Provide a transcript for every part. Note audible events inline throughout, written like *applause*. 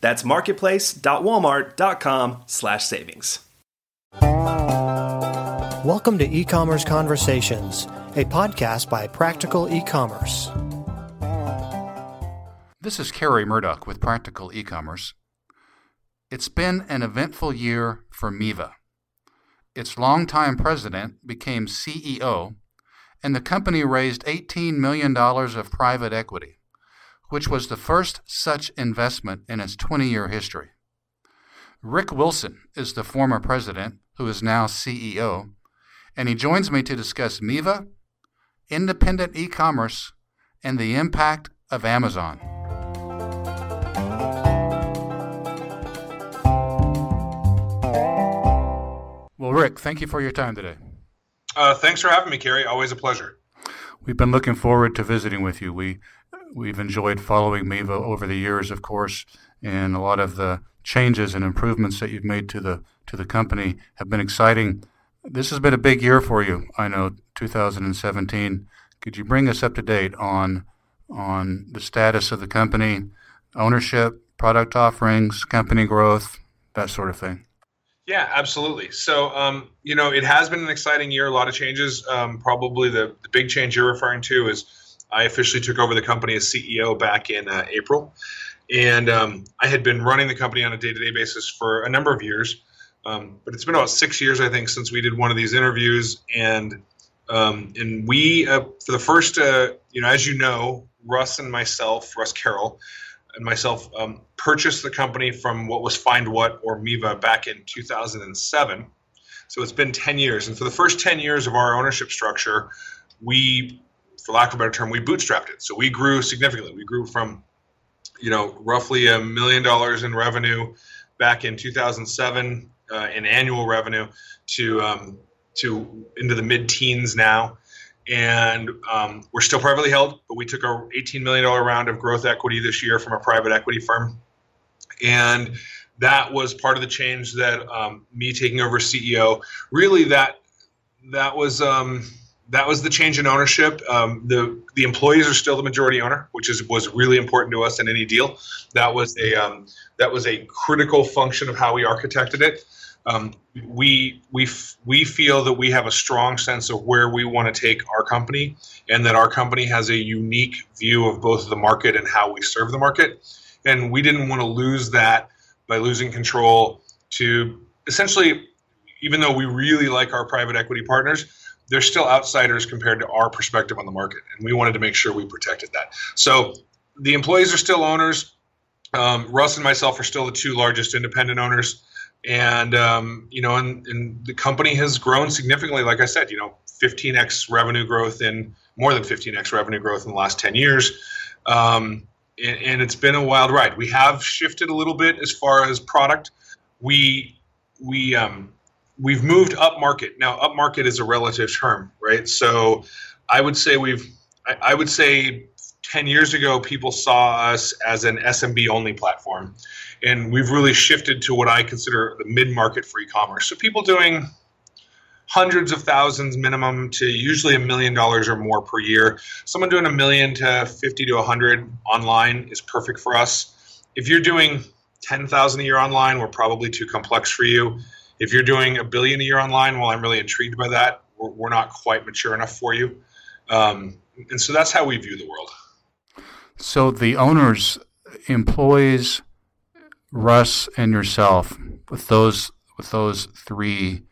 That's marketplace.walmart.com/savings. Welcome to E-commerce Conversations, a podcast by Practical E-commerce. This is Kerry Murdock with Practical E-commerce. It's been an eventful year for Miva. Its longtime president became CEO, and the company raised $18 million of private equity, which was the first such investment in its 20 year history. Rick Wilson is the former president, who is now CEO, and he joins me to discuss Miva, independent e commerce, and the impact of Amazon. Well, Rick, thank you for your time today. Uh, thanks for having me, Kerry. Always a pleasure. We've been looking forward to visiting with you. We we've enjoyed following Miva over the years, of course, and a lot of the changes and improvements that you've made to the to the company have been exciting. This has been a big year for you. I know 2017. Could you bring us up to date on on the status of the company, ownership, product offerings, company growth, that sort of thing? Yeah, absolutely. So, um, you know, it has been an exciting year, a lot of changes. Um, probably the, the big change you're referring to is I officially took over the company as CEO back in uh, April. And um, I had been running the company on a day to day basis for a number of years. Um, but it's been about six years, I think, since we did one of these interviews. And um, and we, uh, for the first, uh, you know, as you know, Russ and myself, Russ Carroll, and myself um, purchased the company from what was FindWhat or Miva back in 2007. So it's been 10 years. And for the first 10 years of our ownership structure, we, for lack of a better term, we bootstrapped it. So we grew significantly. We grew from, you know, roughly a million dollars in revenue back in 2007 uh, in annual revenue to um, to into the mid-teens now, and um, we're still privately held. But we took a 18 million dollar round of growth equity this year from a private equity firm, and that was part of the change that um, me taking over CEO. Really, that that was. That was the change in ownership. Um, the the employees are still the majority owner, which is was really important to us in any deal. That was a um, that was a critical function of how we architected it um, we we we feel that we have a strong sense of where we want to take our company, and that our company has a unique view of both the market and how we serve the market, and we didn't want to lose that by losing control to essentially, even though we really like our private equity partners, they're still outsiders compared to our perspective on the market, and we wanted to make sure we protected that. So the employees are still owners. Um, Russ and myself are still the two largest independent owners and um, you know, and, and the company has grown significantly. Like I said, you know, 15x revenue growth in more than 15x revenue growth in the last 10 years, um, and, and, it's been a wild ride. We have shifted a little bit as far as product. We we um, we've moved up market. Now, up market is a relative term, right? So, I would say we've I, I would say 10 years ago, people saw us as an SMB only platform. And we've really shifted to what I consider the mid market for e commerce. So people doing hundreds of thousands minimum to usually a million dollars or more per year. Someone doing a million to 50 to 100 online is perfect for us. If you're doing 10,000 a year online, we're probably too complex for you. If you're doing a billion a year online, well, I'm really intrigued by that. We're, we're not quite mature enough for you. Um, and so that's how we view the world. So the owners, employees, Russ and yourself, with those with those three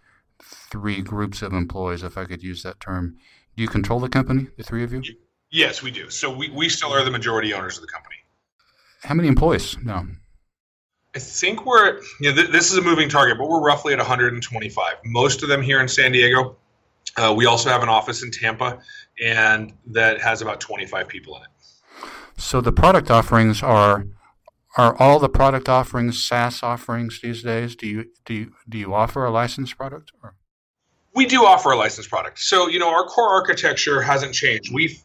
three groups of employees, if I could use that term, do you control the company, the three of you? Yes, we do. So we, we still are the majority owners of the company. How many employees now? I think we're, you know, th- this is a moving target, but we're roughly at 125. Most of them here in San Diego. Uh, we also have an office in Tampa, and that has about 25 people in it. So the product offerings are are all the product offerings SaaS offerings these days? Do you do you, do you offer a licensed product? Or? We do offer a licensed product. So you know our core architecture hasn't changed. We've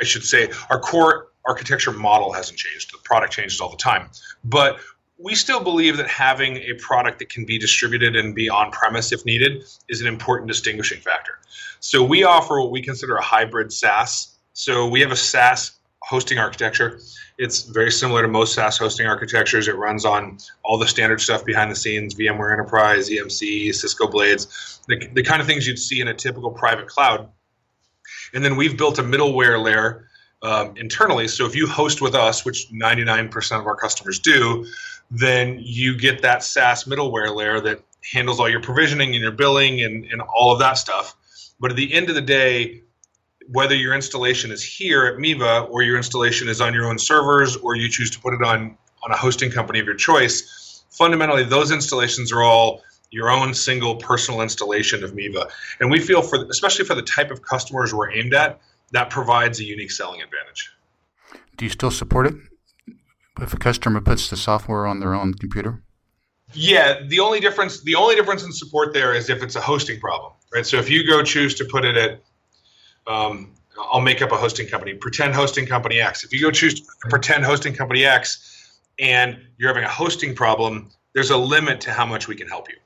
I should say our core architecture model hasn't changed. The product changes all the time, but we still believe that having a product that can be distributed and be on premise if needed is an important distinguishing factor. So we offer what we consider a hybrid SaaS. So we have a SaaS hosting architecture. It's very similar to most SaaS hosting architectures. It runs on all the standard stuff behind the scenes VMware Enterprise, EMC, Cisco Blades, the, the kind of things you'd see in a typical private cloud. And then we've built a middleware layer um, internally. So if you host with us, which 99% of our customers do, then you get that SaaS middleware layer that handles all your provisioning and your billing and, and all of that stuff. But at the end of the day, whether your installation is here at Miva or your installation is on your own servers or you choose to put it on, on a hosting company of your choice, fundamentally those installations are all your own single personal installation of Miva. And we feel for especially for the type of customers we're aimed at, that provides a unique selling advantage. Do you still support it? If a customer puts the software on their own computer? Yeah, the only difference the only difference in support there is if it's a hosting problem, right? So if you go choose to put it at, um, I'll make up a hosting company, pretend hosting company X. If you go choose pretend hosting company X, and you're having a hosting problem, there's a limit to how much we can help you.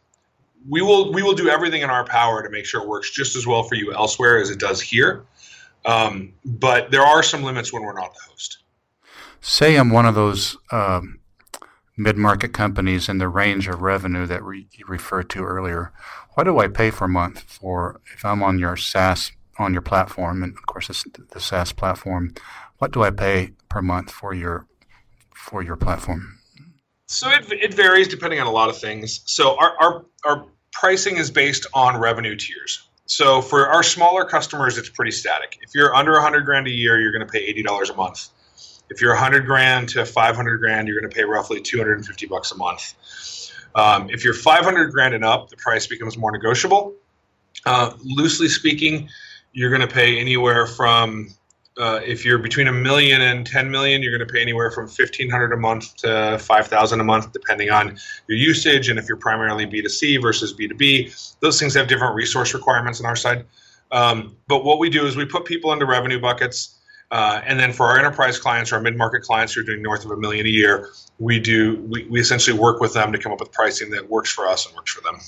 We will we will do everything in our power to make sure it works just as well for you elsewhere as it does here. Um, but there are some limits when we're not the host say I'm one of those um, mid-market companies in the range of revenue that re- you referred to earlier, what do I pay per month for if I'm on your SaaS on your platform? And of course, it's the SaaS platform. What do I pay per month for your for your platform? So it, it varies depending on a lot of things. So our, our our pricing is based on revenue tiers. So for our smaller customers, it's pretty static. If you're under 100 grand a year, you're going to pay $80 a month. If you're 100 grand to 500 grand, you're going to pay roughly 250 bucks a month. Um, if you're 500 grand and up, the price becomes more negotiable. Uh, loosely speaking, you're going to pay anywhere from uh, if you're between a million and 10 million, you're going to pay anywhere from 1500 a month to 5000 a month, depending on your usage and if you're primarily B2C versus B2B. Those things have different resource requirements on our side. Um, but what we do is we put people into revenue buckets. Uh, and then for our enterprise clients, our mid-market clients who are doing north of a million a year, we do we, we essentially work with them to come up with pricing that works for us and works for them.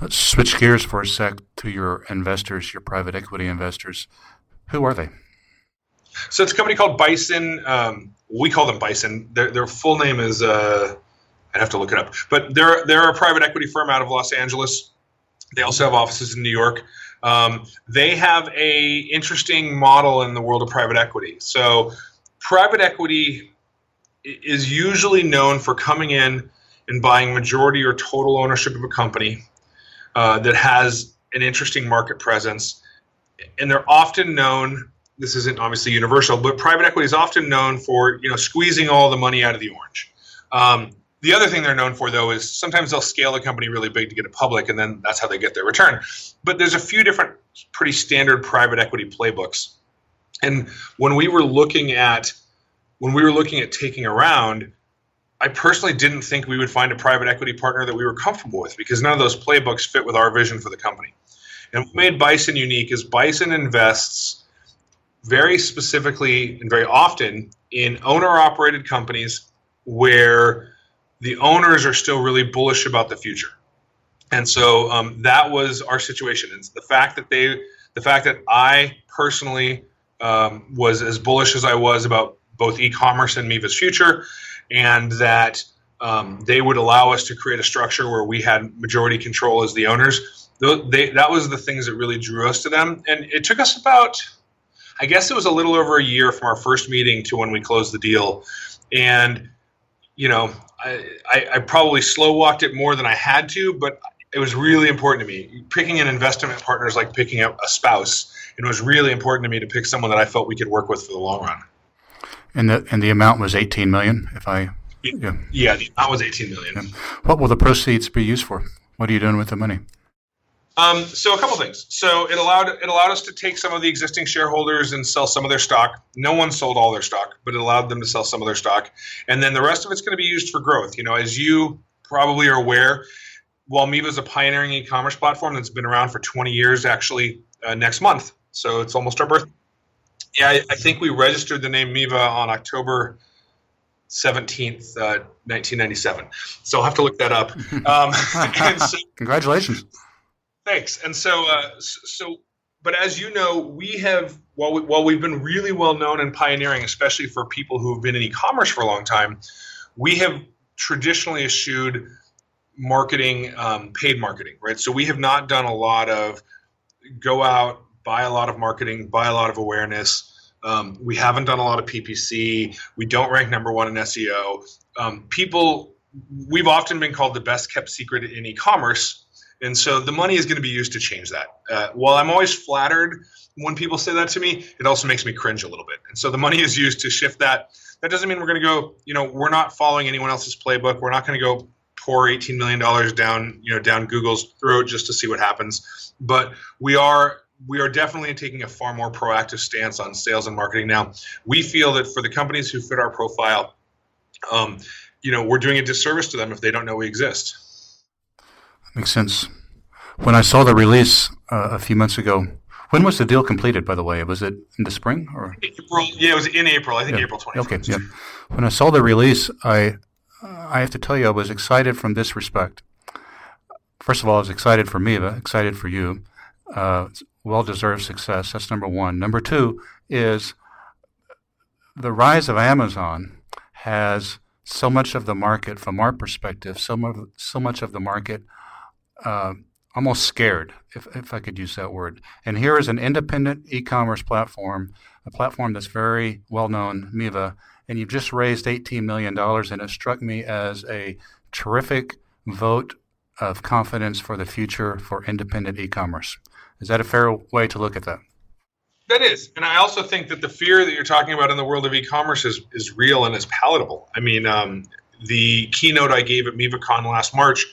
Let's switch gears for a sec to your investors, your private equity investors. Who are they? So it's a company called Bison. Um, we call them Bison. Their, their full name is uh, I'd have to look it up, but they're they're a private equity firm out of Los Angeles. They also have offices in New York. Um, they have a interesting model in the world of private equity. So, private equity is usually known for coming in and buying majority or total ownership of a company uh, that has an interesting market presence, and they're often known. This isn't obviously universal, but private equity is often known for you know squeezing all the money out of the orange. Um, the other thing they're known for, though, is sometimes they'll scale a company really big to get it public, and then that's how they get their return. But there's a few different, pretty standard private equity playbooks. And when we were looking at when we were looking at taking around, I personally didn't think we would find a private equity partner that we were comfortable with because none of those playbooks fit with our vision for the company. And what made Bison unique is Bison invests very specifically and very often in owner operated companies where the owners are still really bullish about the future. And so um, that was our situation. And the fact that they, the fact that I personally um, was as bullish as I was about both e-commerce and Miva's future, and that um, they would allow us to create a structure where we had majority control as the owners. They, that was the things that really drew us to them, and it took us about, I guess it was a little over a year from our first meeting to when we closed the deal, and you know, I, I, I probably slow walked it more than I had to, but it was really important to me. Picking an investment partner is like picking a, a spouse. It was really important to me to pick someone that I felt we could work with for the long run. And the and the amount was eighteen million. If I yeah, yeah the amount was eighteen million. What will the proceeds be used for? What are you doing with the money? Um, so a couple things. So it allowed it allowed us to take some of the existing shareholders and sell some of their stock. No one sold all their stock, but it allowed them to sell some of their stock, and then the rest of it's going to be used for growth. You know, as you probably are aware, Walmeva is a pioneering e-commerce platform that's been around for 20 years. Actually, uh, next month, so it's almost our birthday. Yeah, I, I, think we registered the name Miva on October 17th, uh, 1997. So I'll have to look that up. *laughs* Um, *laughs* so, Congratulations. Thanks. And so, uh, so, but as you know, we have while we, while we've been really well known and pioneering, especially for people who have been in e-commerce for a long time, we have traditionally eschewed marketing, um, paid marketing, right? So we have not done a lot of go out, buy a lot of marketing, buy a lot of awareness. Um, we haven't done a lot of PPC. We don't rank number one in SEO. Um, people, we've often been called the best kept secret in e-commerce and so the money is going to be used to change that. Uh, while I'm always flattered when people say that to me, it also makes me cringe a little bit. And so the money is used to shift that. That doesn't mean we're going to go, you know, we're not following anyone else's playbook. We're not going to go pour $18 million down, you know, down Google's throat just to see what happens. But we are we are definitely taking a far more proactive stance on sales and marketing now. We feel that for the companies who fit our profile, um, you know, we're doing a disservice to them if they don't know we exist. Makes sense. When I saw the release uh, a few months ago, when was the deal completed? By the way, was it in the spring or? April. Yeah, it was in April. I think yeah. April 20th. Okay. Yeah. When I saw the release, I I have to tell you, I was excited from this respect. First of all, I was excited for Miva, excited for you. Uh, well deserved success. That's number one. Number two is the rise of Amazon has so much of the market, from our perspective, so much, so much of the market uh, almost scared, if, if I could use that word. And here is an independent e commerce platform, a platform that's very well known, Miva, and you've just raised $18 million, and it struck me as a terrific vote of confidence for the future for independent e commerce. Is that a fair way to look at that? That is, and I also think that the fear that you're talking about in the world of e-commerce is is real and is palatable. I mean, um, the keynote I gave at MivaCon last March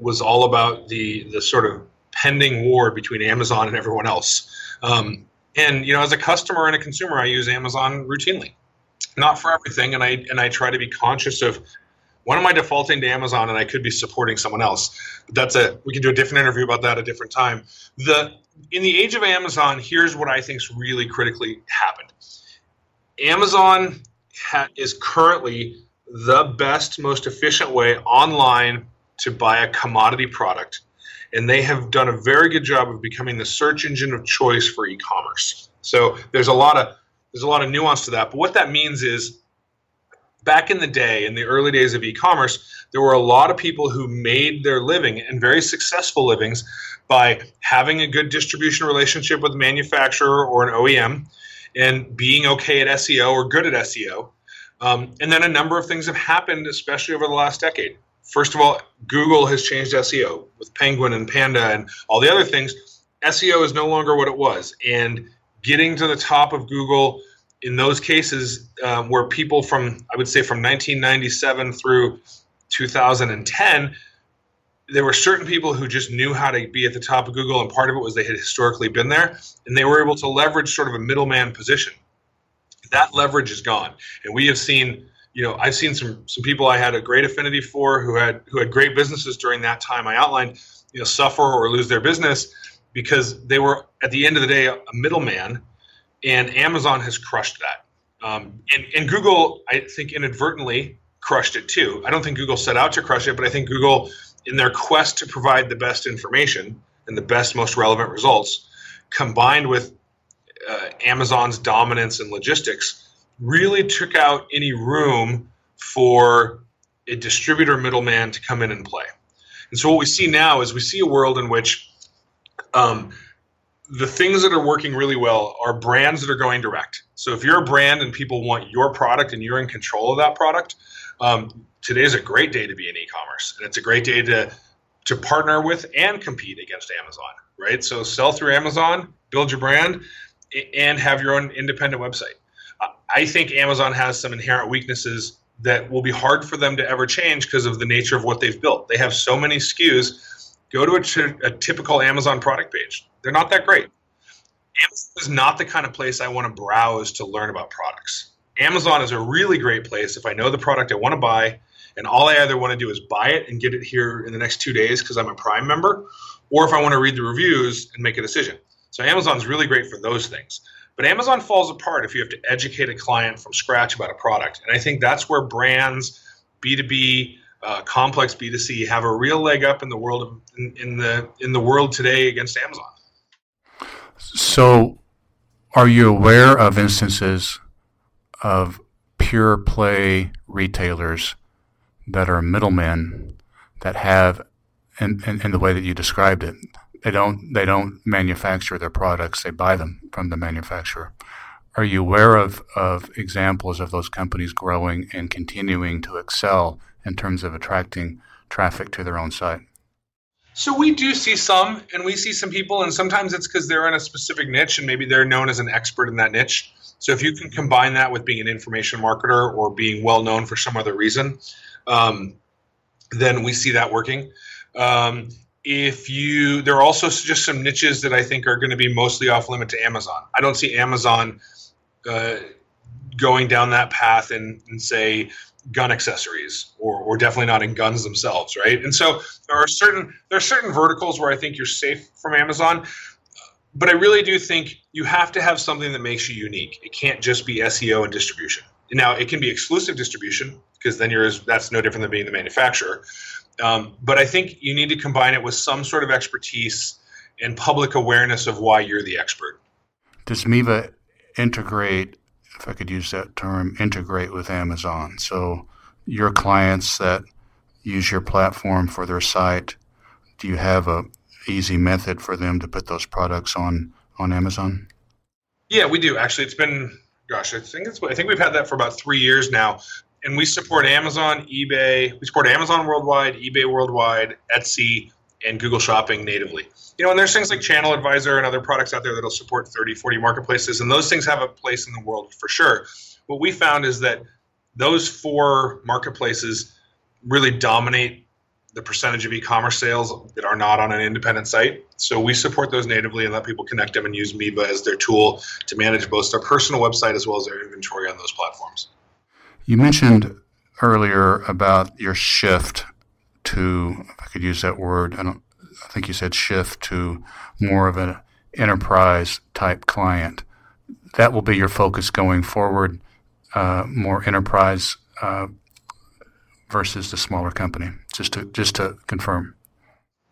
was all about the the sort of pending war between Amazon and everyone else. Um, and you know, as a customer and a consumer, I use Amazon routinely, not for everything, and I and I try to be conscious of when am I defaulting to Amazon and I could be supporting someone else. That's a we can do a different interview about that a different time. The in the age of Amazon, here's what I think's really critically happened. Amazon ha- is currently the best, most efficient way online to buy a commodity product. And they have done a very good job of becoming the search engine of choice for e-commerce. So there's a lot of there's a lot of nuance to that. But what that means is back in the day, in the early days of e-commerce, there were a lot of people who made their living and very successful livings by having a good distribution relationship with a manufacturer or an OEM and being okay at SEO or good at SEO. Um, and then a number of things have happened, especially over the last decade first of all, Google has changed SEO with Penguin and Panda and all the other things. SEO is no longer what it was. And getting to the top of Google in those cases um, where people from, I would say, from 1997 through 2010, there were certain people who just knew how to be at the top of Google, and part of it was they had historically been there, and they were able to leverage sort of a middleman position. That leverage is gone, and we have seen you know, I've seen some some people I had a great affinity for who had who had great businesses during that time I outlined, you know, suffer or lose their business because they were at the end of the day a middleman, and Amazon has crushed that. Um, and, and Google, I think, inadvertently crushed it too. I don't think Google set out to crush it, but I think Google, in their quest to provide the best information and the best, most relevant results, combined with uh, Amazon's dominance in logistics, really took out any room for a distributor middleman to come in and play. And so what we see now is we see a world in which um, the things that are working really well are brands that are going direct. So if you're a brand and people want your product and you're in control of that product, um, today is a great day to be in e-commerce, and it's a great day to to partner with and compete against Amazon. Right. So sell through Amazon, build your brand, and have your own independent website. I think Amazon has some inherent weaknesses that will be hard for them to ever change because of the nature of what they've built. They have so many SKUs go to a, t- a typical Amazon product page. They're not that great. Amazon is not the kind of place I want to browse to learn about products. Amazon is a really great place if I know the product I want to buy and all I either want to do is buy it and get it here in the next two days because I'm a Prime member, or if I want to read the reviews and make a decision. So Amazon's really great for those things. But Amazon falls apart if you have to educate a client from scratch about a product. And I think that's where brands, B2B, uh, complex B2C have a real leg up in the world of, in, in the in the world today against Amazon. So, are you aware of instances of pure play retailers that are middlemen that have, in, in, in, the way that you described it, they don't they don't manufacture their products; they buy them from the manufacturer. Are you aware of, of examples of those companies growing and continuing to excel in terms of attracting traffic to their own site? So we do see some, and we see some people, and sometimes it's because they're in a specific niche, and maybe they're known as an expert in that niche. So if you can combine that with being an information marketer or being well known for some other reason, um, then we see that working. Um, if you, there are also just some niches that I think are going to be mostly off limit to Amazon. I don't see Amazon uh, going down that path and, and say gun accessories or, or definitely not in guns themselves right? And so there are certain there are certain verticals where i think you're safe from amazon but i really do think you have to have something that makes you unique. It can't just be seo and distribution. Now it can be exclusive distribution because then you're that's no different than being the manufacturer um, but i think you need to combine it with some sort of expertise and public awareness of why you're the expert does miva integrate if I could use that term, integrate with Amazon. So your clients that use your platform for their site, do you have a easy method for them to put those products on on Amazon? Yeah, we do. Actually, it's been gosh, I think it's I think we've had that for about three years now, and we support Amazon, eBay. We support Amazon worldwide, eBay worldwide, Etsy, and Google Shopping natively. You know, and there's things like Channel Advisor and other products out there that'll support 30, 40 marketplaces, and those things have a place in the world for sure. What we found is that those four marketplaces really dominate the percentage of e-commerce sales that are not on an independent site. So we support those natively and let people connect them and use Miva as their tool to manage both their personal website as well as their inventory on those platforms. You mentioned earlier about your shift to, if I could use that word, I don't, I think you said shift to more of an enterprise type client. That will be your focus going forward, uh, more enterprise uh, versus the smaller company. Just to just to confirm.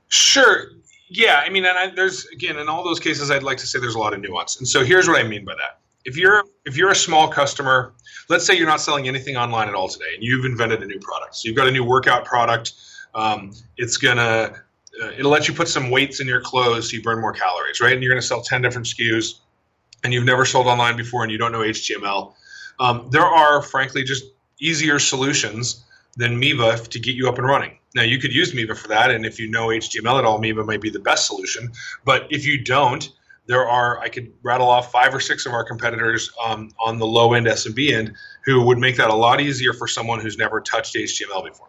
Sure. Yeah. I mean, and I, there's again in all those cases, I'd like to say there's a lot of nuance. And so here's what I mean by that. If you're if you're a small customer, let's say you're not selling anything online at all today, and you've invented a new product. So you've got a new workout product um, it's gonna uh, it'll let you put some weights in your clothes so you burn more calories, right? And you're gonna sell ten different SKUs, and you've never sold online before, and you don't know HTML. Um, there are frankly just easier solutions than Miva to get you up and running. Now you could use Miva for that, and if you know HTML at all, Miva might be the best solution. But if you don't, there are I could rattle off five or six of our competitors um, on the low end SMB end who would make that a lot easier for someone who's never touched HTML before.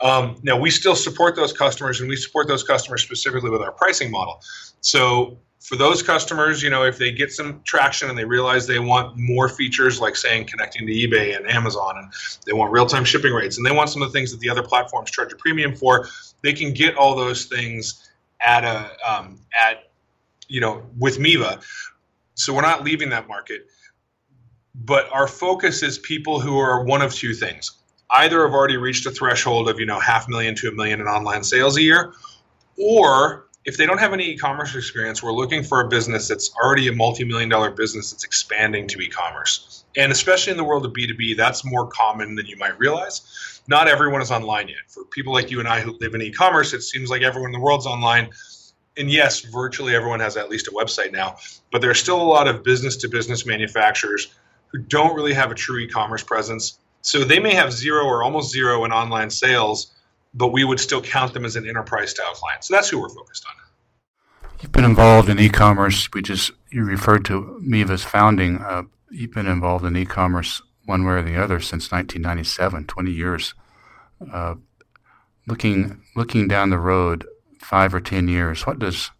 Um, now we still support those customers, and we support those customers specifically with our pricing model. So for those customers, you know, if they get some traction and they realize they want more features, like saying connecting to eBay and Amazon, and they want real-time shipping rates, and they want some of the things that the other platforms charge a premium for, they can get all those things at a um, at you know with Miva. So we're not leaving that market, but our focus is people who are one of two things. Either have already reached a threshold of you know half million to a million in online sales a year or if they don't have any e-commerce experience we're looking for a business that's already a multi-million dollar business that's expanding to e-commerce. And especially in the world of b2b that's more common than you might realize. Not everyone is online yet. For people like you and i who live in e-commerce it seems like everyone in the world's online and yes virtually everyone has at least a website now but there are still a lot of business to business manufacturers who don't really have a true e-commerce presence so they may have zero or almost zero in online sales, but we would still count them as an enterprise style client. So that's who we're focused on. You've been involved in e-commerce. We just you referred to Miva's founding. Uh, you've been involved in e-commerce one way or the other since 1997, 20 years. Uh, looking looking down the road five or ten years? What does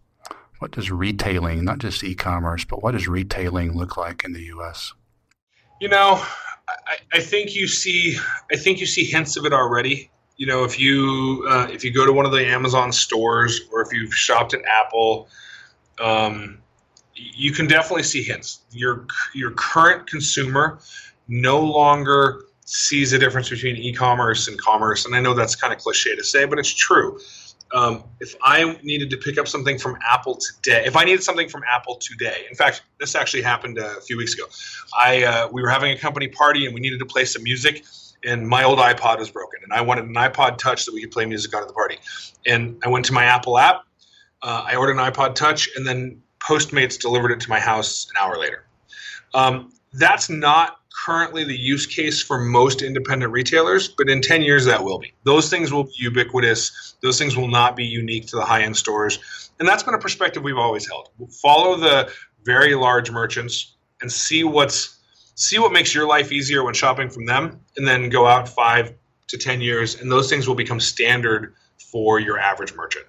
what does retailing, not just e-commerce, but what does retailing look like in the U.S.? You know, I, I think you see I think you see hints of it already. You know, if you uh, if you go to one of the Amazon stores or if you've shopped at Apple, um, you can definitely see hints. Your your current consumer no longer sees the difference between e-commerce and commerce, and I know that's kind of cliche to say, but it's true. Um, if I needed to pick up something from Apple today, if I needed something from Apple today, in fact, this actually happened a few weeks ago. I uh, we were having a company party and we needed to play some music, and my old iPod was broken, and I wanted an iPod Touch that we could play music on at the party. And I went to my Apple app, uh, I ordered an iPod Touch, and then Postmates delivered it to my house an hour later. Um, that's not currently the use case for most independent retailers, but in 10 years that will be. Those things will be ubiquitous. Those things will not be unique to the high end stores. And that's been a perspective we've always held. Follow the very large merchants and see what's see what makes your life easier when shopping from them and then go out 5 to 10 years and those things will become standard for your average merchant.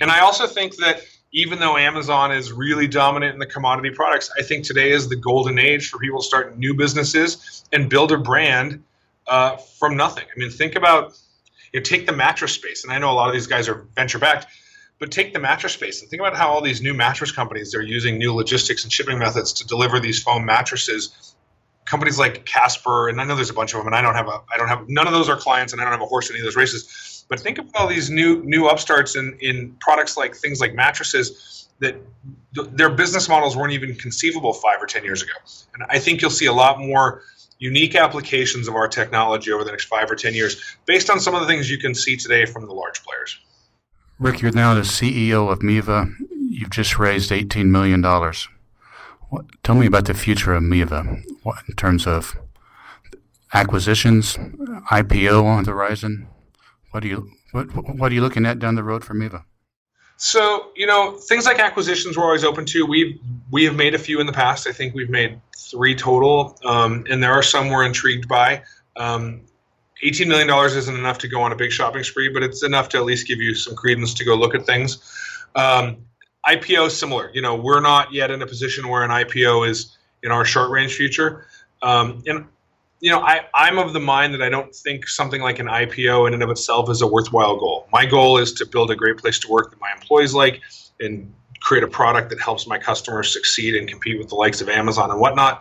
And I also think that even though Amazon is really dominant in the commodity products, I think today is the golden age for people to start new businesses and build a brand uh, from nothing. I mean, think about you know, take the mattress space, and I know a lot of these guys are venture backed, but take the mattress space and think about how all these new mattress companies they're using new logistics and shipping methods to deliver these foam mattresses. Companies like Casper, and I know there's a bunch of them, and I don't have a, I don't have none of those are clients, and I don't have a horse in any of those races but think about all these new new upstarts in in products like things like mattresses that th- their business models weren't even conceivable five or ten years ago. And I think you'll see a lot more unique applications of our technology over the next five or ten years, based on some of the things you can see today from the large players. Rick, you're now the CEO of Miva. You've just raised $18 million. Tell me about the future of Miva what, in terms of acquisitions, IPO on the horizon. What are you what what are you looking at down the road for Miva? So you know things like acquisitions we're always open to. We we have made a few in the past. I think we've made three total, um, and there are some we're intrigued by. Um, $18 million isn't enough to go on a big shopping spree, but it's enough to at least give you some credence to go look at things. Um, IPO similar. You know, we're not yet in a position where an IPO is in our short range future. Um, and you know, I, I'm of the mind that I don't think something like an IPO in and of itself is a worthwhile goal. My goal is to build a great place to work that my employees like and create a product that helps my customers succeed and compete with the likes of Amazon and whatnot.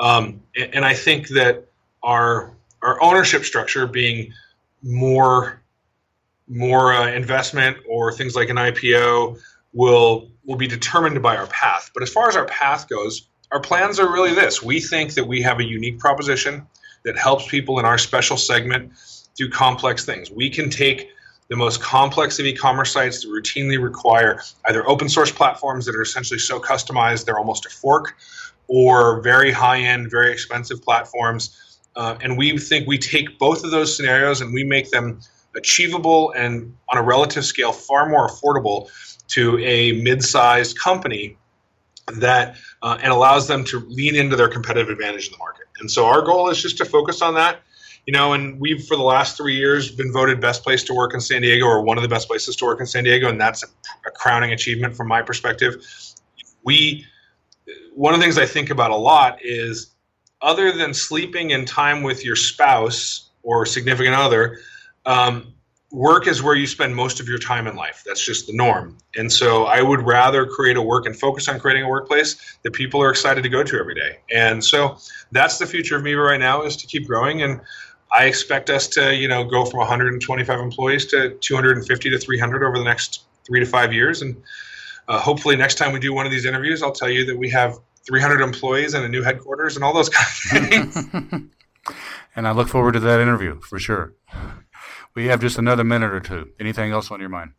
Um, and, and I think that our our ownership structure being more more uh, investment or things like an IPO will will be determined by our path. But as far as our path goes, our plans are really this: we think that we have a unique proposition that helps people in our special segment do complex things. We can take the most complex of e-commerce sites that routinely require either open source platforms that are essentially so customized they're almost a fork, or very high-end, very expensive platforms. Uh, and we think we take both of those scenarios and we make them achievable and on a relative scale far more affordable to a mid-sized company that uh, and allows them to lean into their competitive advantage in the market. And so our goal is just to focus on that. You know, and we've for the last three years been voted best place to work in San Diego or one of the best places to work in San Diego, and that's a, a crowning achievement from my perspective. We one of the things I think about a lot is other than sleeping in time with your spouse or significant other, um, work is where you spend most of your time in life. That's just the norm. And so I would rather create a work and focus on creating a workplace that people are excited to go to every day. And so that's the future of Miva right now is to keep growing. And I expect us to, you know, go from 125 employees to 250 to 300 over the next three to five years. And uh, hopefully next time we do one of these interviews, I'll tell you that we have 300 employees and a new headquarters and all those kind of things. *laughs* and I look forward to that interview for sure. We have just another minute or two. Anything else on your mind?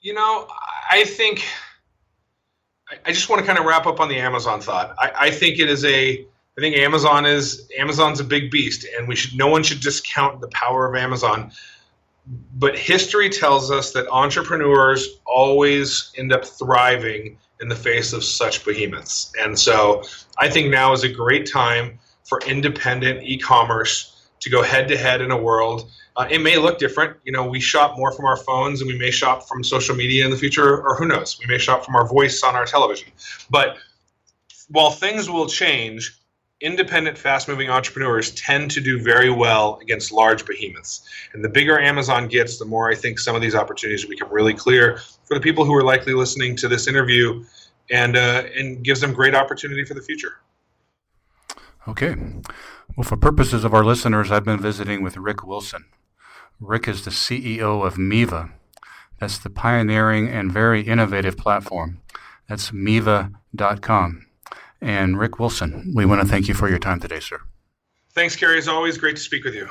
You know, I think I just want to kind of wrap up on the Amazon thought. I, I think it is a I think Amazon is Amazon's a big beast, and we should no one should discount the power of Amazon. But history tells us that entrepreneurs always end up thriving in the face of such behemoths. And so I think now is a great time for independent e-commerce to go head to head in a world Uh, it may look different. You know, we shop more from our phones and we may shop from social media in the future, or who knows, we may shop from our voice on our television. But while things will change, independent, fast moving entrepreneurs tend to do very well against large behemoths. And the bigger Amazon gets, the more I think some of these opportunities become really clear for the people who are likely listening to this interview and, uh, and gives them great opportunity for the future. Okay. Well, for purposes of our listeners, I've been visiting with Rick Wilson. Rick is the CEO of Miva. That's the pioneering and very innovative platform. That's miva.com. And Rick Wilson, we want to thank you for your time today, sir. Thanks, Kerry. As always, great to speak with you.